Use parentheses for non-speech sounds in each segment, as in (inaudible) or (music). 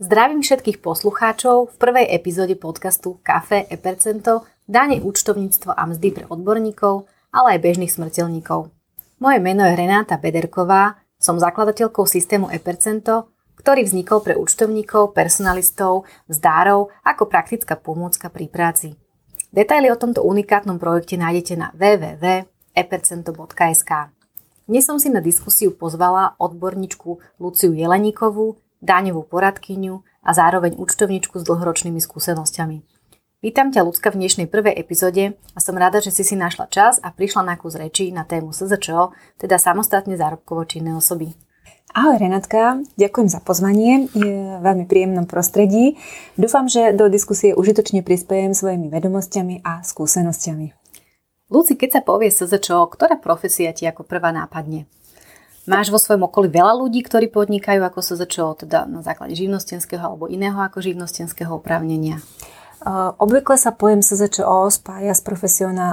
Zdravím všetkých poslucháčov v prvej epizóde podcastu Café e Percento, dane účtovníctvo a mzdy pre odborníkov, ale aj bežných smrteľníkov. Moje meno je Renáta Bederková, som zakladateľkou systému e-percento, ktorý vznikol pre účtovníkov, personalistov, zdárov ako praktická pomôcka pri práci. Detaily o tomto unikátnom projekte nájdete na www.epercento.sk. Dnes som si na diskusiu pozvala odborníčku Luciu Jeleníkovú, daňovú poradkyňu a zároveň účtovničku s dlhoročnými skúsenosťami. Vítam ťa, Lucka, v dnešnej prvej epizóde a som rada, že si si našla čas a prišla na kus reči na tému SZČO, teda samostatne zárobkovo činné osoby. Ahoj Renatka, ďakujem za pozvanie, je v veľmi príjemnom prostredí. Dúfam, že do diskusie užitočne prispiejem svojimi vedomosťami a skúsenosťami. Luci, keď sa povie SZČO, ktorá profesia ti ako prvá nápadne? Máš vo svojom okolí veľa ľudí, ktorí podnikajú ako sa začalo teda na základe živnostenského alebo iného ako živnostenského oprávnenia? Obvykle sa pojem SZČO spája s,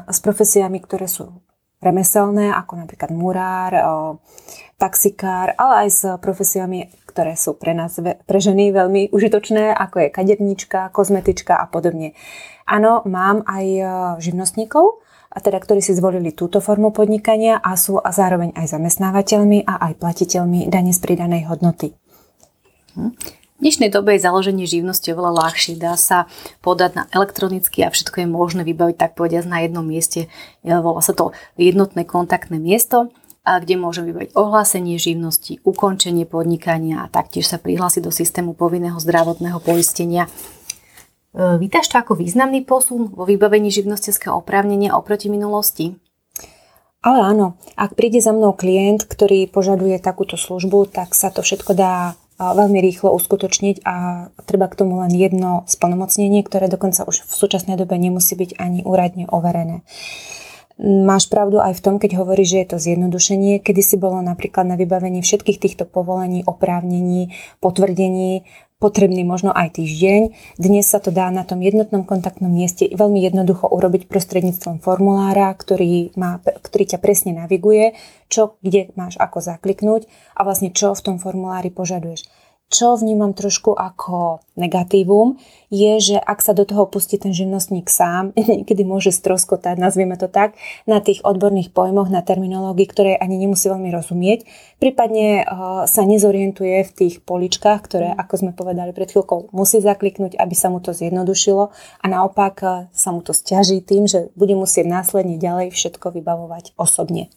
s profesiami, ktoré sú remeselné, ako napríklad murár, taxikár, ale aj s profesiami, ktoré sú pre nás, pre ženy veľmi užitočné, ako je kaderníčka, kozmetička a podobne. Áno, mám aj živnostníkov, a teda ktorí si zvolili túto formu podnikania a sú a zároveň aj zamestnávateľmi a aj platiteľmi dane z pridanej hodnoty. Hm. V dnešnej dobe je založenie živnosti oveľa ľahšie. Dá sa podať na elektronicky a všetko je možné vybaviť tak povediať na jednom mieste. Volá sa to jednotné kontaktné miesto kde môžem vybaviť ohlásenie živnosti, ukončenie podnikania a taktiež sa prihlásiť do systému povinného zdravotného poistenia vítaš to ako významný posun vo vybavení živnostenského oprávnenia oproti minulosti? Ale áno, ak príde za mnou klient, ktorý požaduje takúto službu, tak sa to všetko dá veľmi rýchlo uskutočniť a treba k tomu len jedno splnomocnenie, ktoré dokonca už v súčasnej dobe nemusí byť ani úradne overené. Máš pravdu aj v tom, keď hovoríš, že je to zjednodušenie. Kedy si bolo napríklad na vybavenie všetkých týchto povolení, oprávnení, potvrdení potrebný možno aj týždeň. Dnes sa to dá na tom jednotnom kontaktnom mieste veľmi jednoducho urobiť prostredníctvom formulára, ktorý, má, ktorý ťa presne naviguje, čo kde máš ako zakliknúť a vlastne čo v tom formulári požaduješ. Čo vnímam trošku ako negatívum, je, že ak sa do toho pustí ten živnostník sám, (laughs) niekedy môže stroskotať, nazvieme to tak, na tých odborných pojmoch, na terminológii, ktoré ani nemusí veľmi rozumieť. Prípadne uh, sa nezorientuje v tých poličkách, ktoré, ako sme povedali pred chvíľkou, musí zakliknúť, aby sa mu to zjednodušilo a naopak uh, sa mu to stiaží tým, že bude musieť následne ďalej všetko vybavovať osobne.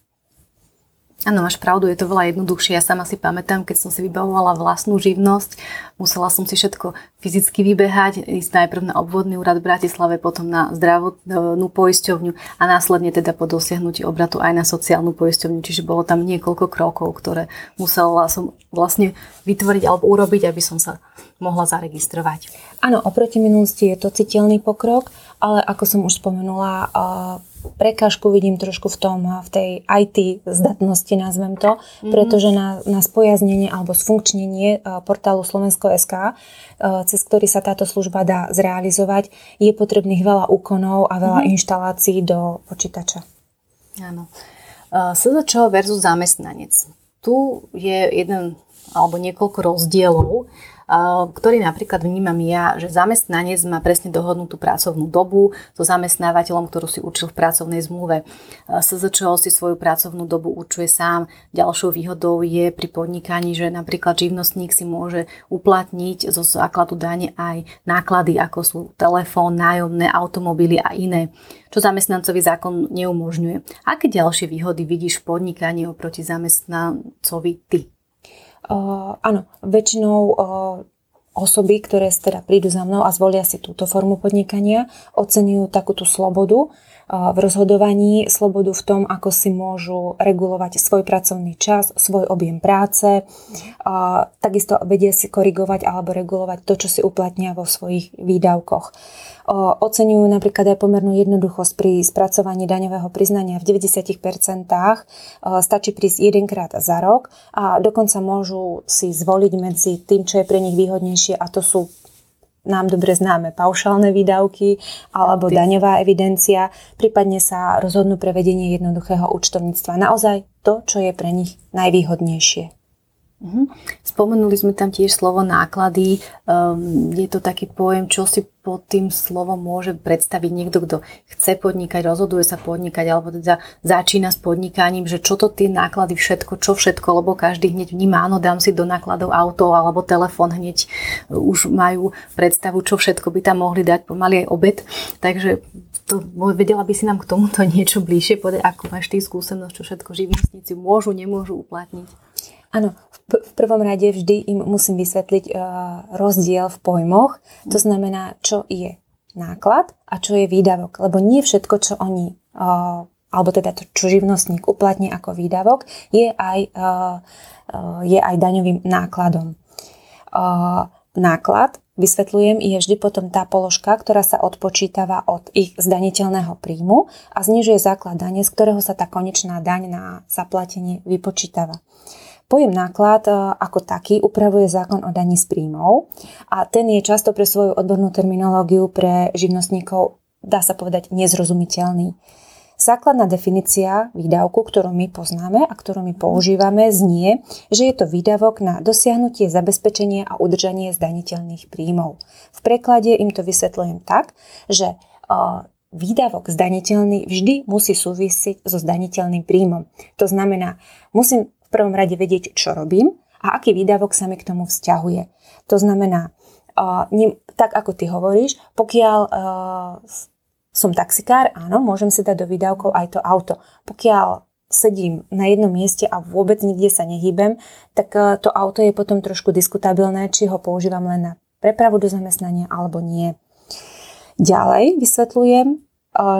Áno, máš pravdu, je to veľa jednoduchšie. Ja sama si pamätám, keď som si vybavovala vlastnú živnosť, musela som si všetko fyzicky vybehať, ísť najprv na obvodný úrad v Bratislave, potom na zdravotnú poisťovňu a následne teda po dosiahnutí obratu aj na sociálnu poisťovňu. Čiže bolo tam niekoľko krokov, ktoré musela som vlastne vytvoriť alebo urobiť, aby som sa mohla zaregistrovať. Áno, oproti minulosti je to citeľný pokrok, ale ako som už spomenula, prekážku vidím trošku v tom, v tej IT zdatnosti, nazvem to, mm-hmm. pretože na, na spojaznenie alebo sfunkčnenie portálu Slovensko.sk, cez ktorý sa táto služba dá zrealizovať, je potrebných veľa úkonov a veľa mm-hmm. inštalácií do počítača. Áno. SZČ versus zamestnanec. Tu je jeden alebo niekoľko rozdielov ktorý napríklad vnímam ja, že zamestnanec má presne dohodnutú pracovnú dobu so zamestnávateľom, ktorú si učil v pracovnej zmluve. SZČO si svoju pracovnú dobu určuje sám. Ďalšou výhodou je pri podnikaní, že napríklad živnostník si môže uplatniť zo základu dane aj náklady, ako sú telefón, nájomné, automobily a iné čo zamestnancovi zákon neumožňuje. Aké ďalšie výhody vidíš v podnikaní oproti zamestnancovi ty? Uh, áno, väčšinou osoby, ktoré teda prídu za mnou a zvolia si túto formu podnikania, oceňujú takú tú slobodu v rozhodovaní, slobodu v tom, ako si môžu regulovať svoj pracovný čas, svoj objem práce, takisto vedia si korigovať alebo regulovať to, čo si uplatnia vo svojich výdavkoch. Oceňujú napríklad aj pomernú jednoduchosť pri spracovaní daňového priznania v 90%. Stačí prísť jedenkrát za rok a dokonca môžu si zvoliť medzi tým, čo je pre nich výhodnejšie a to sú nám dobre známe paušálne výdavky alebo daňová evidencia, prípadne sa rozhodnú pre vedenie jednoduchého účtovníctva. Naozaj to, čo je pre nich najvýhodnejšie. Uh-huh. Spomenuli sme tam tiež slovo náklady. Um, je to taký pojem, čo si pod tým slovom môže predstaviť niekto, kto chce podnikať, rozhoduje sa podnikať, alebo teda začína s podnikaním, že čo to tie náklady, všetko, čo všetko, lebo každý hneď vníma, áno, dám si do nákladov auto alebo telefón, hneď už majú predstavu, čo všetko by tam mohli dať, pomaly aj obed. Takže to, vedela by si nám k tomuto (laughs) niečo bližšie povedať, ako máš ty skúsenosť, čo všetko živnostníci môžu, nemôžu uplatniť? Áno, v, prvom rade vždy im musím vysvetliť uh, rozdiel v pojmoch. To znamená, čo je náklad a čo je výdavok. Lebo nie všetko, čo oni, uh, alebo teda to, čo živnostník uplatní ako výdavok, je aj, uh, je aj daňovým nákladom. Náklad, vysvetľujem, je vždy potom tá položka, ktorá sa odpočítava od ich zdaniteľného príjmu a znižuje základ dane, z ktorého sa tá konečná daň na zaplatenie vypočítava. Pojem náklad e, ako taký upravuje zákon o daní z príjmov a ten je často pre svoju odbornú terminológiu pre živnostníkov, dá sa povedať, nezrozumiteľný. Základná definícia výdavku, ktorú my poznáme a ktorú my používame, znie, že je to výdavok na dosiahnutie, zabezpečenie a udržanie zdaniteľných príjmov. V preklade im to vysvetľujem tak, že e, výdavok zdaniteľný vždy musí súvisieť so zdaniteľným príjmom. To znamená, musím prvom rade vedieť, čo robím a aký výdavok sa mi k tomu vzťahuje. To znamená, tak ako ty hovoríš, pokiaľ som taxikár, áno, môžem si dať do výdavkov aj to auto. Pokiaľ sedím na jednom mieste a vôbec nikde sa nehýbem, tak to auto je potom trošku diskutabilné, či ho používam len na prepravu do zamestnania alebo nie. Ďalej vysvetľujem,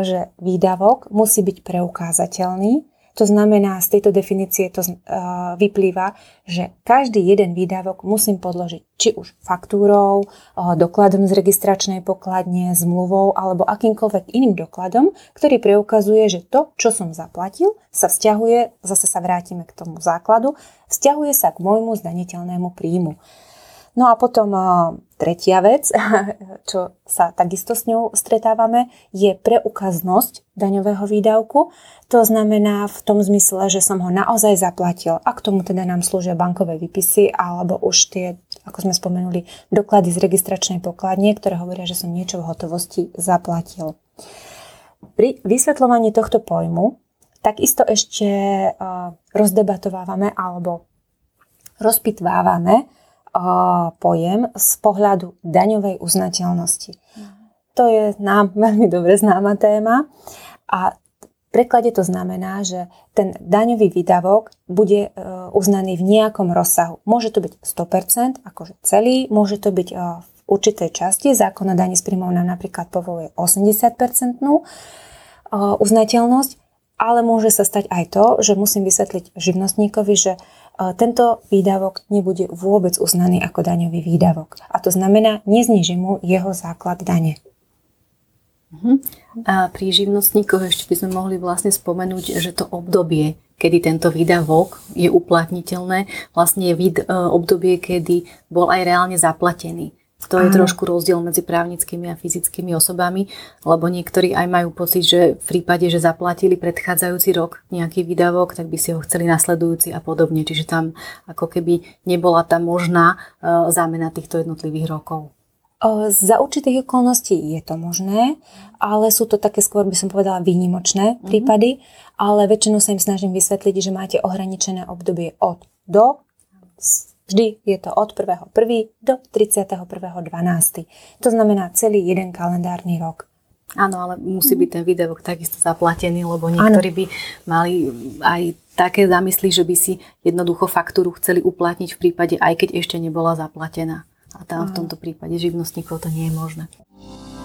že výdavok musí byť preukázateľný to znamená, z tejto definície to uh, vyplýva, že každý jeden výdavok musím podložiť či už faktúrou, uh, dokladom z registračnej pokladne, zmluvou alebo akýmkoľvek iným dokladom, ktorý preukazuje, že to, čo som zaplatil, sa vzťahuje, zase sa vrátime k tomu základu, vzťahuje sa k môjmu zdaniteľnému príjmu. No a potom tretia vec, (laughs) čo sa takisto s ňou stretávame, je preukaznosť daňového výdavku. To znamená v tom zmysle, že som ho naozaj zaplatil a k tomu teda nám slúžia bankové výpisy alebo už tie, ako sme spomenuli, doklady z registračnej pokladne, ktoré hovoria, že som niečo v hotovosti zaplatil. Pri vysvetľovaní tohto pojmu takisto ešte rozdebatovávame alebo rozpitvávame pojem z pohľadu daňovej uznateľnosti. To je nám (laughs) veľmi dobre známa téma a v preklade to znamená, že ten daňový výdavok bude e, uznaný v nejakom rozsahu. Môže to byť 100%, akože celý, môže to byť e, v určitej časti. Zákon o daní z príjmov nám napríklad povoluje 80% e, uznateľnosť, ale môže sa stať aj to, že musím vysvetliť živnostníkovi, že tento výdavok nebude vôbec uznaný ako daňový výdavok. A to znamená, nezniží mu jeho základ dane. Uh-huh. A pri živnostníkoch ešte by sme mohli vlastne spomenúť, že to obdobie, kedy tento výdavok je uplatniteľné, vlastne je e, obdobie, kedy bol aj reálne zaplatený. To je trošku rozdiel medzi právnickými a fyzickými osobami, lebo niektorí aj majú pocit, že v prípade, že zaplatili predchádzajúci rok nejaký výdavok, tak by si ho chceli nasledujúci a podobne. Čiže tam ako keby nebola tá možná uh, zámena týchto jednotlivých rokov. Za určitých okolností je to možné, ale sú to také skôr, by som povedala, výnimočné mm-hmm. prípady, ale väčšinou sa im snažím vysvetliť, že máte ohraničené obdobie od do Vždy je to od 1.1. do 31.12. To znamená celý jeden kalendárny rok. Áno, ale musí byť ten výdavok takisto zaplatený, lebo niektorí by mali aj také zamysly, že by si jednoducho faktúru chceli uplatniť v prípade, aj keď ešte nebola zaplatená. A tam v tomto prípade živnostníkov to nie je možné.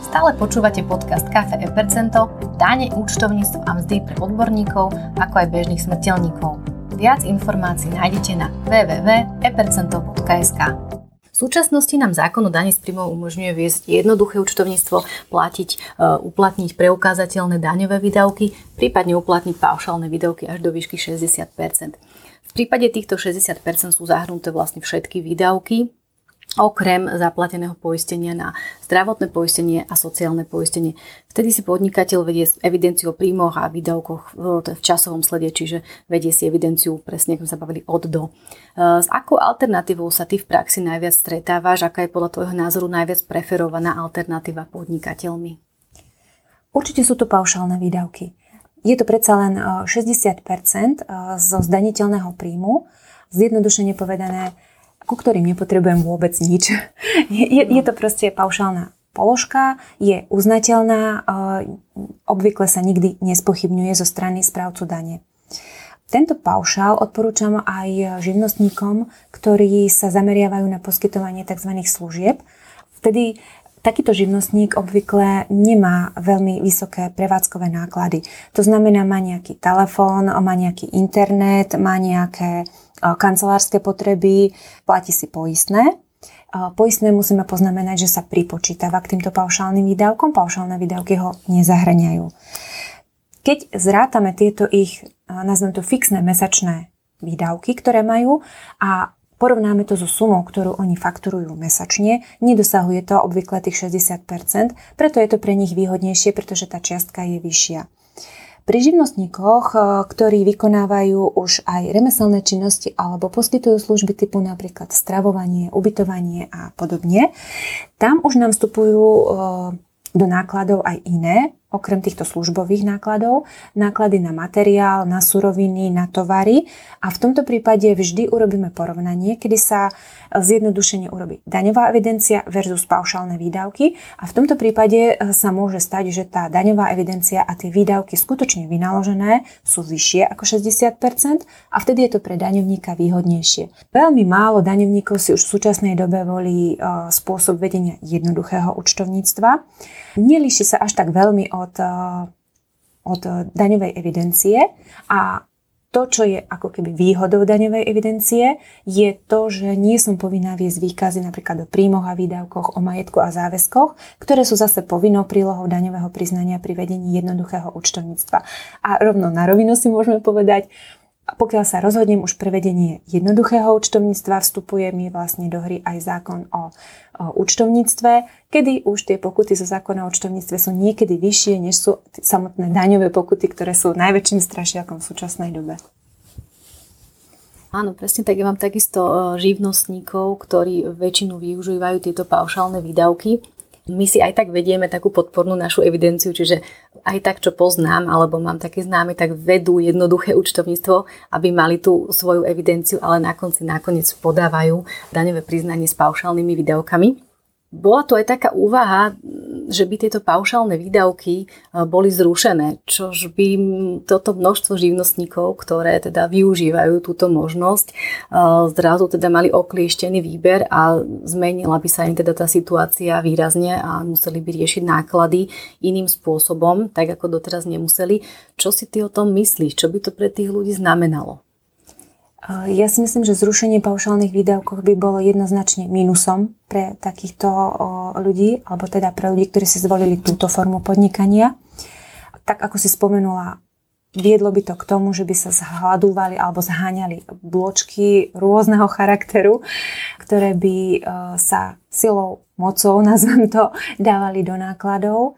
Stále počúvate podcast Cafe e Percento, dáne, účtovníctvo a mzdy pre odborníkov, ako aj bežných smrteľníkov. Viac informácií nájdete na www.epercento.sk. V súčasnosti nám zákon o daní z príjmov umožňuje viesť jednoduché účtovníctvo, platiť, uh, uplatniť preukázateľné daňové výdavky, prípadne uplatniť paušálne výdavky až do výšky 60% V prípade týchto 60% sú zahrnuté vlastne všetky výdavky, okrem zaplateného poistenia na zdravotné poistenie a sociálne poistenie. Vtedy si podnikateľ vedie evidenciu o príjmoch a výdavkoch v časovom slede, čiže vedie si evidenciu presne, ako sa bavili, od do. E, s akou alternatívou sa ty v praxi najviac stretávaš? Aká je podľa tvojho názoru najviac preferovaná alternatíva podnikateľmi? Určite sú to paušálne výdavky. Je to predsa len 60% e, zo zdaniteľného príjmu. Zjednodušene povedané, ku ktorým nepotrebujem vôbec nič. (laughs) Je, je to proste paušálna položka, je uznateľná, obvykle sa nikdy nespochybňuje zo strany správcu dane. Tento paušál odporúčam aj živnostníkom, ktorí sa zameriavajú na poskytovanie tzv. služieb. Vtedy takýto živnostník obvykle nemá veľmi vysoké prevádzkové náklady. To znamená, má nejaký telefón, má nejaký internet, má nejaké kancelárske potreby, platí si poistné. Poistné musíme poznamenať, že sa pripočítava k týmto paušálnym výdavkom. Paušálne výdavky ho nezahrňajú. Keď zrátame tieto ich, nazvem to fixné mesačné výdavky, ktoré majú a porovnáme to so sumou, ktorú oni fakturujú mesačne, nedosahuje to obvykle tých 60%, preto je to pre nich výhodnejšie, pretože tá čiastka je vyššia. Pri živnostníkoch, e, ktorí vykonávajú už aj remeselné činnosti alebo poskytujú služby typu napríklad stravovanie, ubytovanie a podobne, tam už nám vstupujú e, do nákladov aj iné, okrem týchto službových nákladov, náklady na materiál, na suroviny, na tovary a v tomto prípade vždy urobíme porovnanie, kedy sa zjednodušene urobí daňová evidencia versus paušálne výdavky a v tomto prípade e, sa môže stať, že tá daňová evidencia a tie výdavky skutočne vynaložené sú vyššie ako 60% a vtedy je to pre daňovníka výhodnejšie. Veľmi málo daňovníkov si už v súčasnej dobe volí e, spôsob vedenia jednoduchého účtovníctva. Nelíši sa až tak veľmi od od, eh, od daňovej evidencie a to, čo je ako keby výhodou daňovej evidencie, je to, že nie som povinná viesť výkazy napríklad o príjmoch a výdavkoch, o majetku a záväzkoch, ktoré sú zase povinnou prílohou daňového priznania pri vedení jednoduchého účtovníctva. A rovno na rovinu si môžeme povedať, pokiaľ sa rozhodnem už pre vedenie jednoduchého účtovníctva, vstupuje mi vlastne do hry aj zákon o, o účtovníctve, kedy už tie pokuty zo zákona o účtovníctve sú niekedy vyššie, než sú samotné daňové pokuty, ktoré sú najväčším strašiakom v súčasnej dobe. Áno, presne tak. Ja mám takisto e, živnostníkov, ktorí väčšinu využívajú tieto paušálne výdavky my si aj tak vedieme takú podpornú našu evidenciu, čiže aj tak, čo poznám, alebo mám také známe, tak vedú jednoduché účtovníctvo, aby mali tú svoju evidenciu, ale na konci nakoniec podávajú daňové priznanie s paušálnymi výdavkami. Bola to aj taká úvaha, že by tieto paušálne výdavky e, boli zrušené, čož by toto množstvo živnostníkov, ktoré teda využívajú túto možnosť, e, zrazu teda mali oklieštený výber a zmenila by sa im teda tá situácia výrazne a museli by riešiť náklady iným spôsobom, tak ako doteraz nemuseli. Čo si ty o tom myslíš? Čo by to pre tých ľudí znamenalo? Ja si myslím, že zrušenie paušálnych výdavkov by bolo jednoznačne mínusom pre takýchto ľudí, alebo teda pre ľudí, ktorí si zvolili túto formu podnikania. Tak ako si spomenula, viedlo by to k tomu, že by sa zhľadúvali alebo zháňali bločky rôzneho charakteru, ktoré by e, sa silou, mocou, (laughs) nazvem to, dávali do nákladov.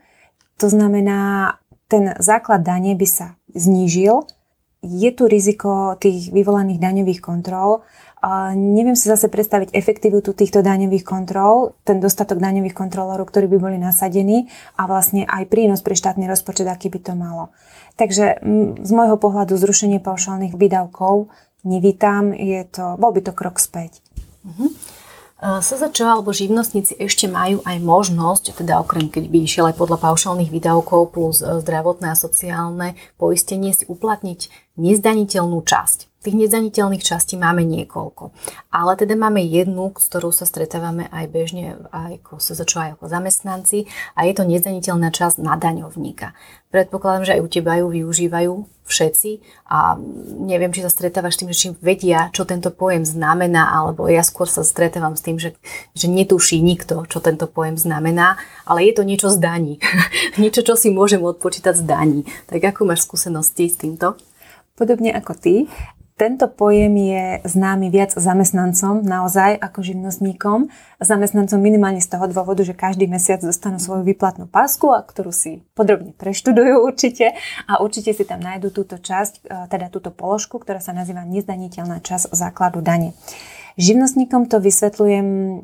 To znamená, ten základ dane by sa znížil je tu riziko tých vyvolaných daňových kontrol. A neviem si zase predstaviť efektivitu týchto daňových kontrol, ten dostatok daňových kontrolorov, ktorí by boli nasadení a vlastne aj prínos pre štátny rozpočet, aký by to malo. Takže z môjho pohľadu zrušenie paušálnych výdavkov nevítam, je to, bol by to krok späť. Uh-huh. SZČ alebo živnostníci ešte majú aj možnosť, teda okrem keď by išiel aj podľa paušálnych výdavkov plus e, zdravotné a sociálne poistenie si uplatniť nezdaniteľnú časť. Tých nezdaniteľných častí máme niekoľko. Ale teda máme jednu, s ktorou sa stretávame aj bežne aj ako SZČ, aj ako zamestnanci a je to nezdaniteľná časť na daňovníka. Predpokladám, že aj u teba ju využívajú všetci a neviem, či sa stretávaš s tým, že či vedia, čo tento pojem znamená, alebo ja skôr sa stretávam s tým, že, že netuší nikto, čo tento pojem znamená, ale je to niečo z daní. (laughs) niečo, čo si môžem odpočítať z daní. Tak ako máš skúsenosti s týmto? Podobne ako ty, tento pojem je známy viac zamestnancom naozaj ako živnostníkom. Zamestnancom minimálne z toho dôvodu, že každý mesiac dostanú svoju výplatnú pásku, a ktorú si podrobne preštudujú (laughs) určite a určite si tam nájdu túto časť, e, teda túto položku, ktorá sa nazýva nezdaniteľná časť základu dane. Živnostníkom to vysvetľujem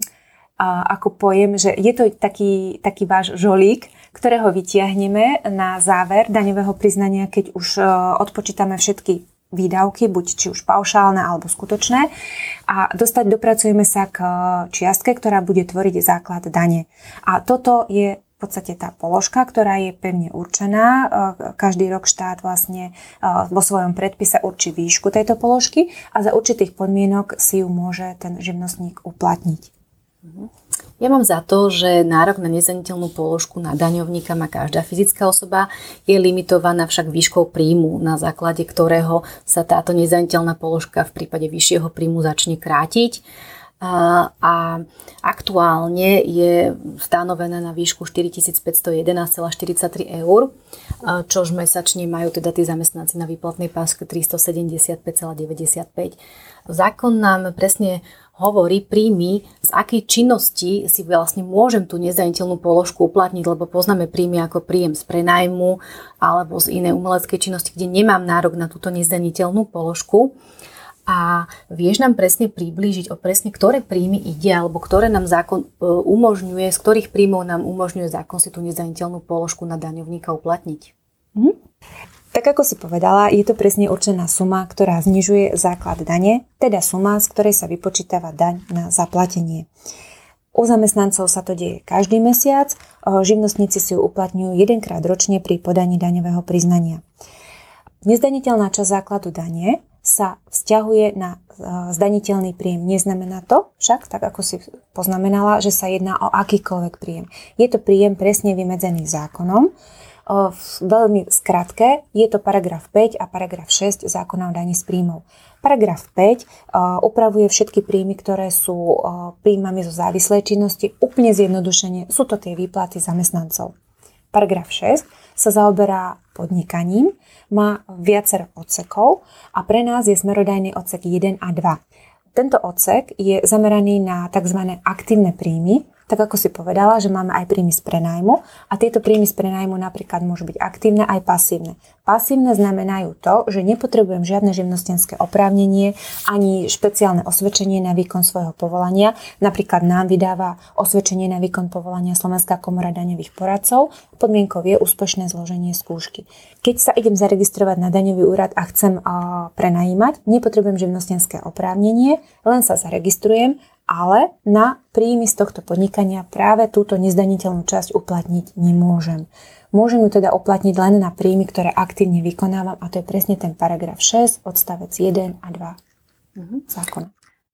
ako pojem, že je to taký, taký váš žolík, ktorého vytiahneme na záver daňového priznania, keď už e, odpočítame všetky výdavky, buď či už paušálne alebo skutočné a dostať, dopracujeme sa k čiastke, ktorá bude tvoriť základ dane. A toto je v podstate tá položka, ktorá je pevne určená. Každý rok štát vlastne vo svojom predpise určí výšku tejto položky a za určitých podmienok si ju môže ten živnostník uplatniť. Ja mám za to, že nárok na nezaniteľnú položku na daňovníka má každá fyzická osoba, je limitovaná však výškou príjmu, na základe ktorého sa táto nezaniteľná položka v prípade vyššieho príjmu začne krátiť a aktuálne je stanovená na výšku 4511,43 eur, čož mesačne majú teda tí zamestnanci na výplatnej páske 375,95. Zákon nám presne hovorí príjmy, z akej činnosti si vlastne môžem tú nezdaniteľnú položku uplatniť, lebo poznáme príjmy ako príjem z prenajmu alebo z inej umeleckej činnosti, kde nemám nárok na túto nezdaniteľnú položku. A vieš nám presne priblížiť o presne, ktoré príjmy ide, alebo ktoré nám zákon e, umožňuje, z ktorých príjmov nám umožňuje zákon si tú nezdaniteľnú položku na daňovníka uplatniť? Mm. Tak ako si povedala, je to presne určená suma, ktorá znižuje základ dane, teda suma, z ktorej sa vypočítava daň na zaplatenie. U zamestnancov sa to deje každý mesiac, živnostníci si ju uplatňujú jedenkrát ročne pri podaní daňového priznania. Nezdaniteľná časť základu dane sa vzťahuje na zdaniteľný príjem. Neznamená to však, tak ako si poznamenala, že sa jedná o akýkoľvek príjem. Je to príjem presne vymedzený zákonom, veľmi skratke, je to paragraf 5 a paragraf 6 zákona o daní z príjmov. Paragraf 5 upravuje všetky príjmy, ktoré sú príjmami zo závislej činnosti. Úplne zjednodušene sú to tie výplaty zamestnancov. Paragraf 6 sa zaoberá podnikaním, má viacero odsekov a pre nás je smerodajný odsek 1 a 2. Tento odsek je zameraný na tzv. aktívne príjmy, tak ako si povedala, že máme aj príjmy z prenajmu a tieto príjmy z prenajmu napríklad môžu byť aktívne aj pasívne. Pasívne znamenajú to, že nepotrebujem žiadne živnostenské oprávnenie ani špeciálne osvedčenie na výkon svojho povolania. Napríklad nám vydáva osvedčenie na výkon povolania Slovenská komora daňových poradcov. Podmienkou je úspešné zloženie skúšky. Keď sa idem zaregistrovať na daňový úrad a chcem prenajímať, nepotrebujem živnostenské oprávnenie, len sa zaregistrujem ale na príjmy z tohto podnikania práve túto nezdaniteľnú časť uplatniť nemôžem. Môžem ju teda uplatniť len na príjmy, ktoré aktívne vykonávam a to je presne ten paragraf 6, odstavec 1 a 2 mhm. zákona.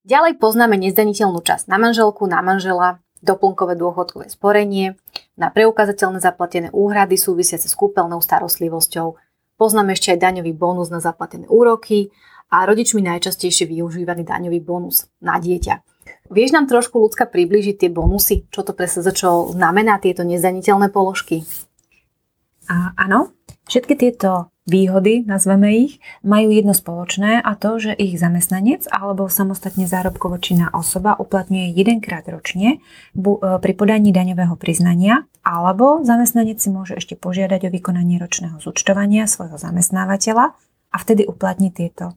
Ďalej poznáme nezdaniteľnú časť na manželku, na manžela, doplnkové dôchodkové sporenie, na preukázateľné zaplatené úhrady súvisiace s kúpeľnou starostlivosťou. Poznáme ešte aj daňový bonus na zaplatené úroky a rodičmi najčastejšie využívaný daňový bonus na dieťa. Vieš nám trošku ľudská približiť tie bonusy? Čo to presne čo znamená tieto nezdaniteľné položky? A, áno, všetky tieto výhody, nazveme ich, majú jedno spoločné a to, že ich zamestnanec alebo samostatne zárobkovo činná osoba uplatňuje jedenkrát ročne e, pri podaní daňového priznania alebo zamestnanec si môže ešte požiadať o vykonanie ročného zúčtovania svojho zamestnávateľa a vtedy uplatní tieto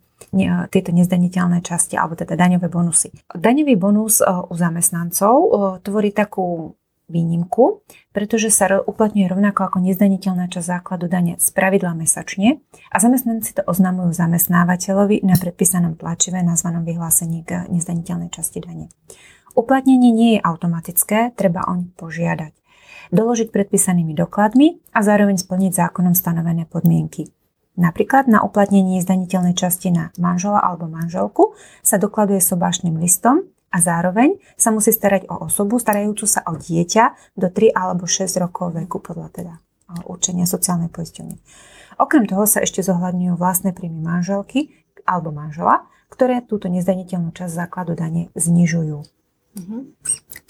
tieto nezdaniteľné časti, alebo teda daňové bonusy. Daňový bonus e, u zamestnancov e, tvorí takú výnimku, pretože sa uplatňuje rovnako ako nezdaniteľná časť základu dane z pravidla mesačne a zamestnanci to oznamujú zamestnávateľovi na predpísanom tlačive nazvanom vyhlásení k nezdaniteľnej časti dane. Uplatnenie nie je automatické, treba oň požiadať. Doložiť predpísanými dokladmi a zároveň splniť zákonom stanovené podmienky. Napríklad na uplatnenie zdaniteľnej časti na manžela alebo manželku sa dokladuje sobášným listom a zároveň sa musí starať o osobu starajúcu sa o dieťa do 3 alebo 6 rokov veku podľa teda určenia sociálnej poisťovne. Okrem toho sa ešte zohľadňujú vlastné príjmy manželky alebo manžela, ktoré túto nezdaniteľnú časť základu dane znižujú. Uh-huh.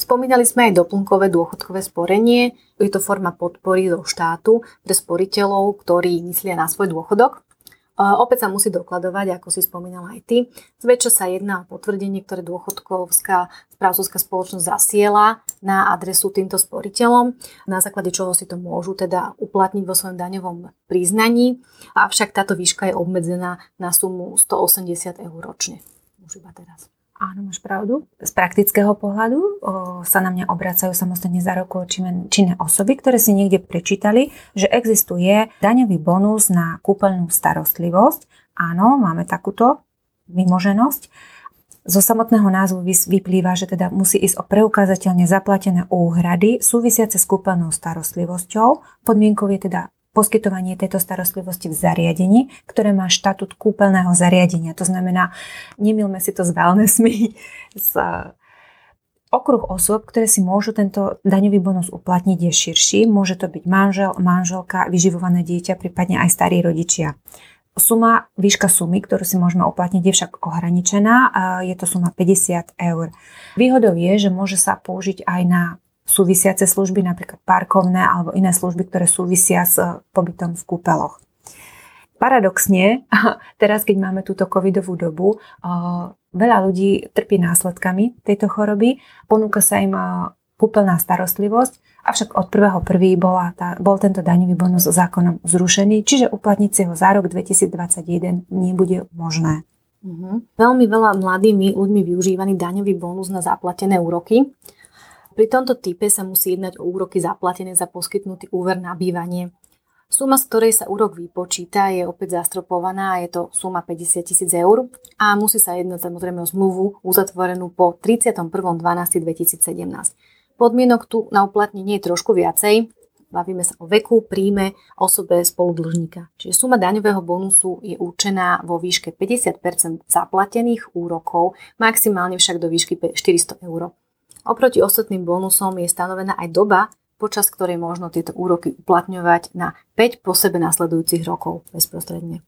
Spomínali sme aj doplnkové dôchodkové sporenie. Je to forma podpory do štátu pre sporiteľov, ktorí myslia na svoj dôchodok. Opäť sa musí dokladovať, ako si spomínala aj ty. Zväčša sa jedná o potvrdenie, ktoré dôchodkovská správcovská spoločnosť zasiela na adresu týmto sporiteľom, na základe čoho si to môžu teda uplatniť vo svojom daňovom priznaní. Avšak táto výška je obmedzená na sumu 180 eur ročne. Už iba teraz. Áno, máš pravdu. Z praktického pohľadu o, sa na mňa obracajú samostatne za roku činné osoby, ktoré si niekde prečítali, že existuje daňový bonus na kúpeľnú starostlivosť. Áno, máme takúto vymoženosť. Zo samotného názvu vyplýva, že teda musí ísť o preukázateľne zaplatené úhrady súvisiace s kúpeľnou starostlivosťou. Podmienkou je teda poskytovanie tejto starostlivosti v zariadení, ktoré má štatút kúpeľného zariadenia. To znamená, nemilme si to s wellnessmi, (laughs) s Okruh osôb, ktoré si môžu tento daňový bonus uplatniť, je širší. Môže to byť manžel, manželka, vyživované dieťa, prípadne aj starí rodičia. Suma, výška sumy, ktorú si môžeme uplatniť, je však ohraničená. Je to suma 50 eur. Výhodou je, že môže sa použiť aj na súvisiace služby, napríklad parkovné alebo iné služby, ktoré súvisia s eh, pobytom v kúpeloch. Paradoxne, (laughs) teraz keď máme túto covidovú dobu, eh, veľa ľudí trpí následkami tejto choroby, ponúka sa im eh, kúpeľná starostlivosť, avšak od 1.1. Bola tá, bol tento daňový bonus zákonom zrušený, čiže uplatniť si ho za rok 2021 nebude možné. Uh-huh. Veľmi veľa mladými ľuďmi využívaný daňový bonus na zaplatené úroky. Pri tomto type sa musí jednať o úroky zaplatené za poskytnutý úver na bývanie. Suma, z ktorej sa úrok vypočíta, je opäť zastropovaná a je to suma 50 tisíc eur a musí sa jednať samozrejme o zmluvu uzatvorenú po 31.12.2017. Podmienok tu na uplatnenie je trošku viacej. Bavíme sa o veku, príjme, osobe spoludlžníka. Čiže suma daňového bonusu je určená vo výške 50% zaplatených úrokov, maximálne však do výšky 400 eur. Oproti ostatným bonusom je stanovená aj doba, počas ktorej možno tieto úroky uplatňovať na 5 po sebe nasledujúcich rokov bezprostredne.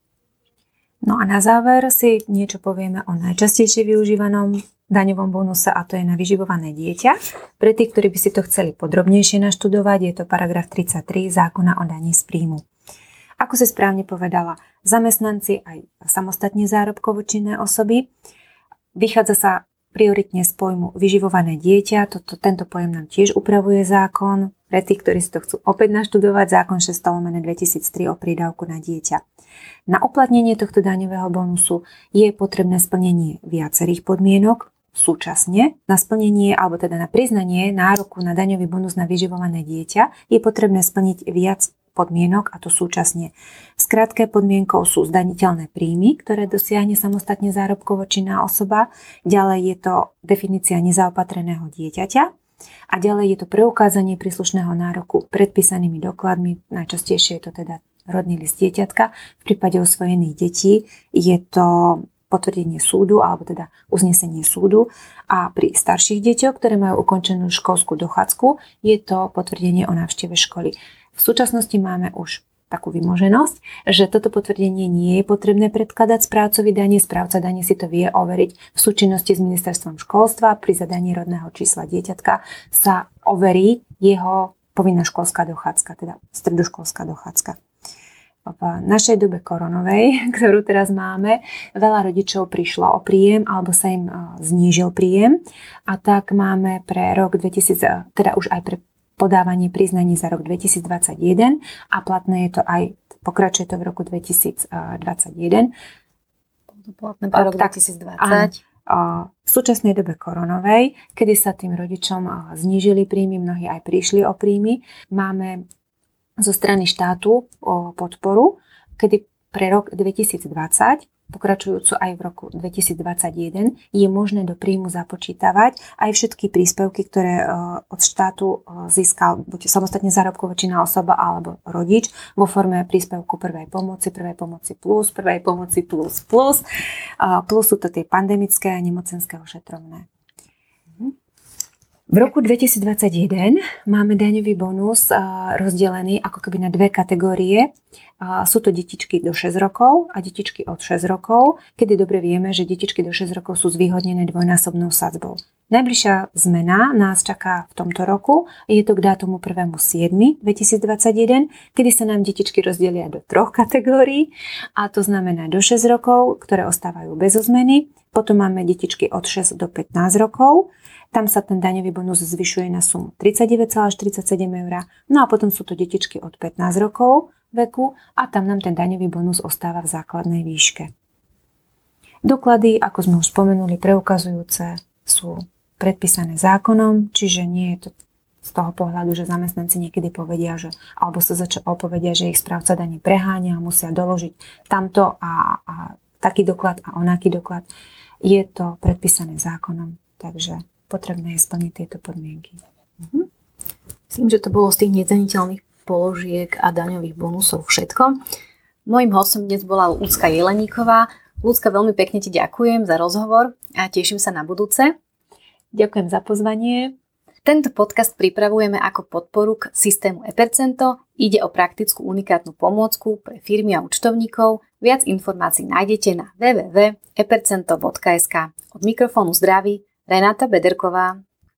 No a na záver si niečo povieme o najčastejšie využívanom daňovom bonuse a to je na vyživované dieťa. Pre tých, ktorí by si to chceli podrobnejšie naštudovať, je to paragraf 33 zákona o daní z príjmu. Ako si správne povedala, zamestnanci aj samostatne zárobkovo činné osoby. Vychádza sa prioritne z pojmu vyživované dieťa. Toto, tento pojem nám tiež upravuje zákon. Pre tých, ktorí si to chcú opäť naštudovať, zákon 6 2003 o prídavku na dieťa. Na uplatnenie tohto daňového bonusu je potrebné splnenie viacerých podmienok, Súčasne na splnenie alebo teda na priznanie nároku na daňový bonus na vyživované dieťa je potrebné splniť viac podmienok a to súčasne. V skratke podmienkou sú zdaniteľné príjmy, ktoré dosiahne samostatne zárobkovo činná osoba. Ďalej je to definícia nezaopatreného dieťaťa. A ďalej je to preukázanie príslušného nároku predpísanými dokladmi, najčastejšie je to teda rodný list dieťatka. V prípade osvojených detí je to potvrdenie súdu alebo teda uznesenie súdu a pri starších deťoch, ktoré majú ukončenú školskú dochádzku, je to potvrdenie o návšteve školy. V súčasnosti máme už takú vymoženosť, že toto potvrdenie nie je potrebné predkladať správcovi dane. Správca dane si to vie overiť v súčinnosti s ministerstvom školstva. Pri zadaní rodného čísla dieťatka sa overí jeho povinná školská dochádzka, teda stredoškolská dochádzka. V našej dobe koronovej, (laughs) ktorú teraz máme, veľa rodičov prišlo o príjem alebo sa im znížil príjem a tak máme pre rok 2000, teda už aj pre podávanie priznaní za rok 2021 a platné je to aj, pokračuje to v roku 2021. Platné pre rok 2020. v súčasnej dobe koronovej, kedy sa tým rodičom znížili príjmy, mnohí aj prišli o príjmy, máme zo strany štátu podporu, kedy pre rok 2020 pokračujúcu aj v roku 2021, je možné do príjmu započítavať aj všetky príspevky, ktoré e, od štátu e, získal buď samostatne zárobkovo činná osoba alebo rodič vo forme príspevku prvej pomoci, prvej pomoci plus, prvej pomoci plus plus, plus sú to tie pandemické a nemocenské ošetrovné. V roku 2021 máme daňový bonus rozdelený ako keby na dve kategórie. Sú to detičky do 6 rokov a detičky od 6 rokov, kedy dobre vieme, že detičky do 6 rokov sú zvýhodnené dvojnásobnou sadzbou. Najbližšia zmena nás čaká v tomto roku. Je to k dátumu 1.7.2021, kedy sa nám detičky rozdelia do troch kategórií a to znamená do 6 rokov, ktoré ostávajú bez zmeny. Potom máme detičky od 6 do 15 rokov, tam sa ten daňový bonus zvyšuje na sumu 39,47 eur. No a potom sú to detičky od 15 rokov veku a tam nám ten daňový bonus ostáva v základnej výške. Doklady, ako sme už spomenuli, preukazujúce sú predpísané zákonom, čiže nie je to z toho pohľadu, že zamestnanci niekedy povedia, že, alebo sa začal povedia, že ich správca daní preháňa a musia doložiť tamto a, a taký doklad a onaký doklad. Je to predpísané zákonom, takže potrebné je splniť tieto podmienky. Mhm. Myslím, že to bolo z tých nezaniteľných položiek a daňových bonusov všetko. Mojím hostom dnes bola Lucka Jeleníková. Lucka, veľmi pekne ti ďakujem za rozhovor a teším sa na budúce. Ďakujem za pozvanie. Tento podcast pripravujeme ako podporu k systému ePercento. Ide o praktickú unikátnu pomôcku pre firmy a účtovníkov. Viac informácií nájdete na www.epercento.sk. Od mikrofónu zdraví Renata Bederková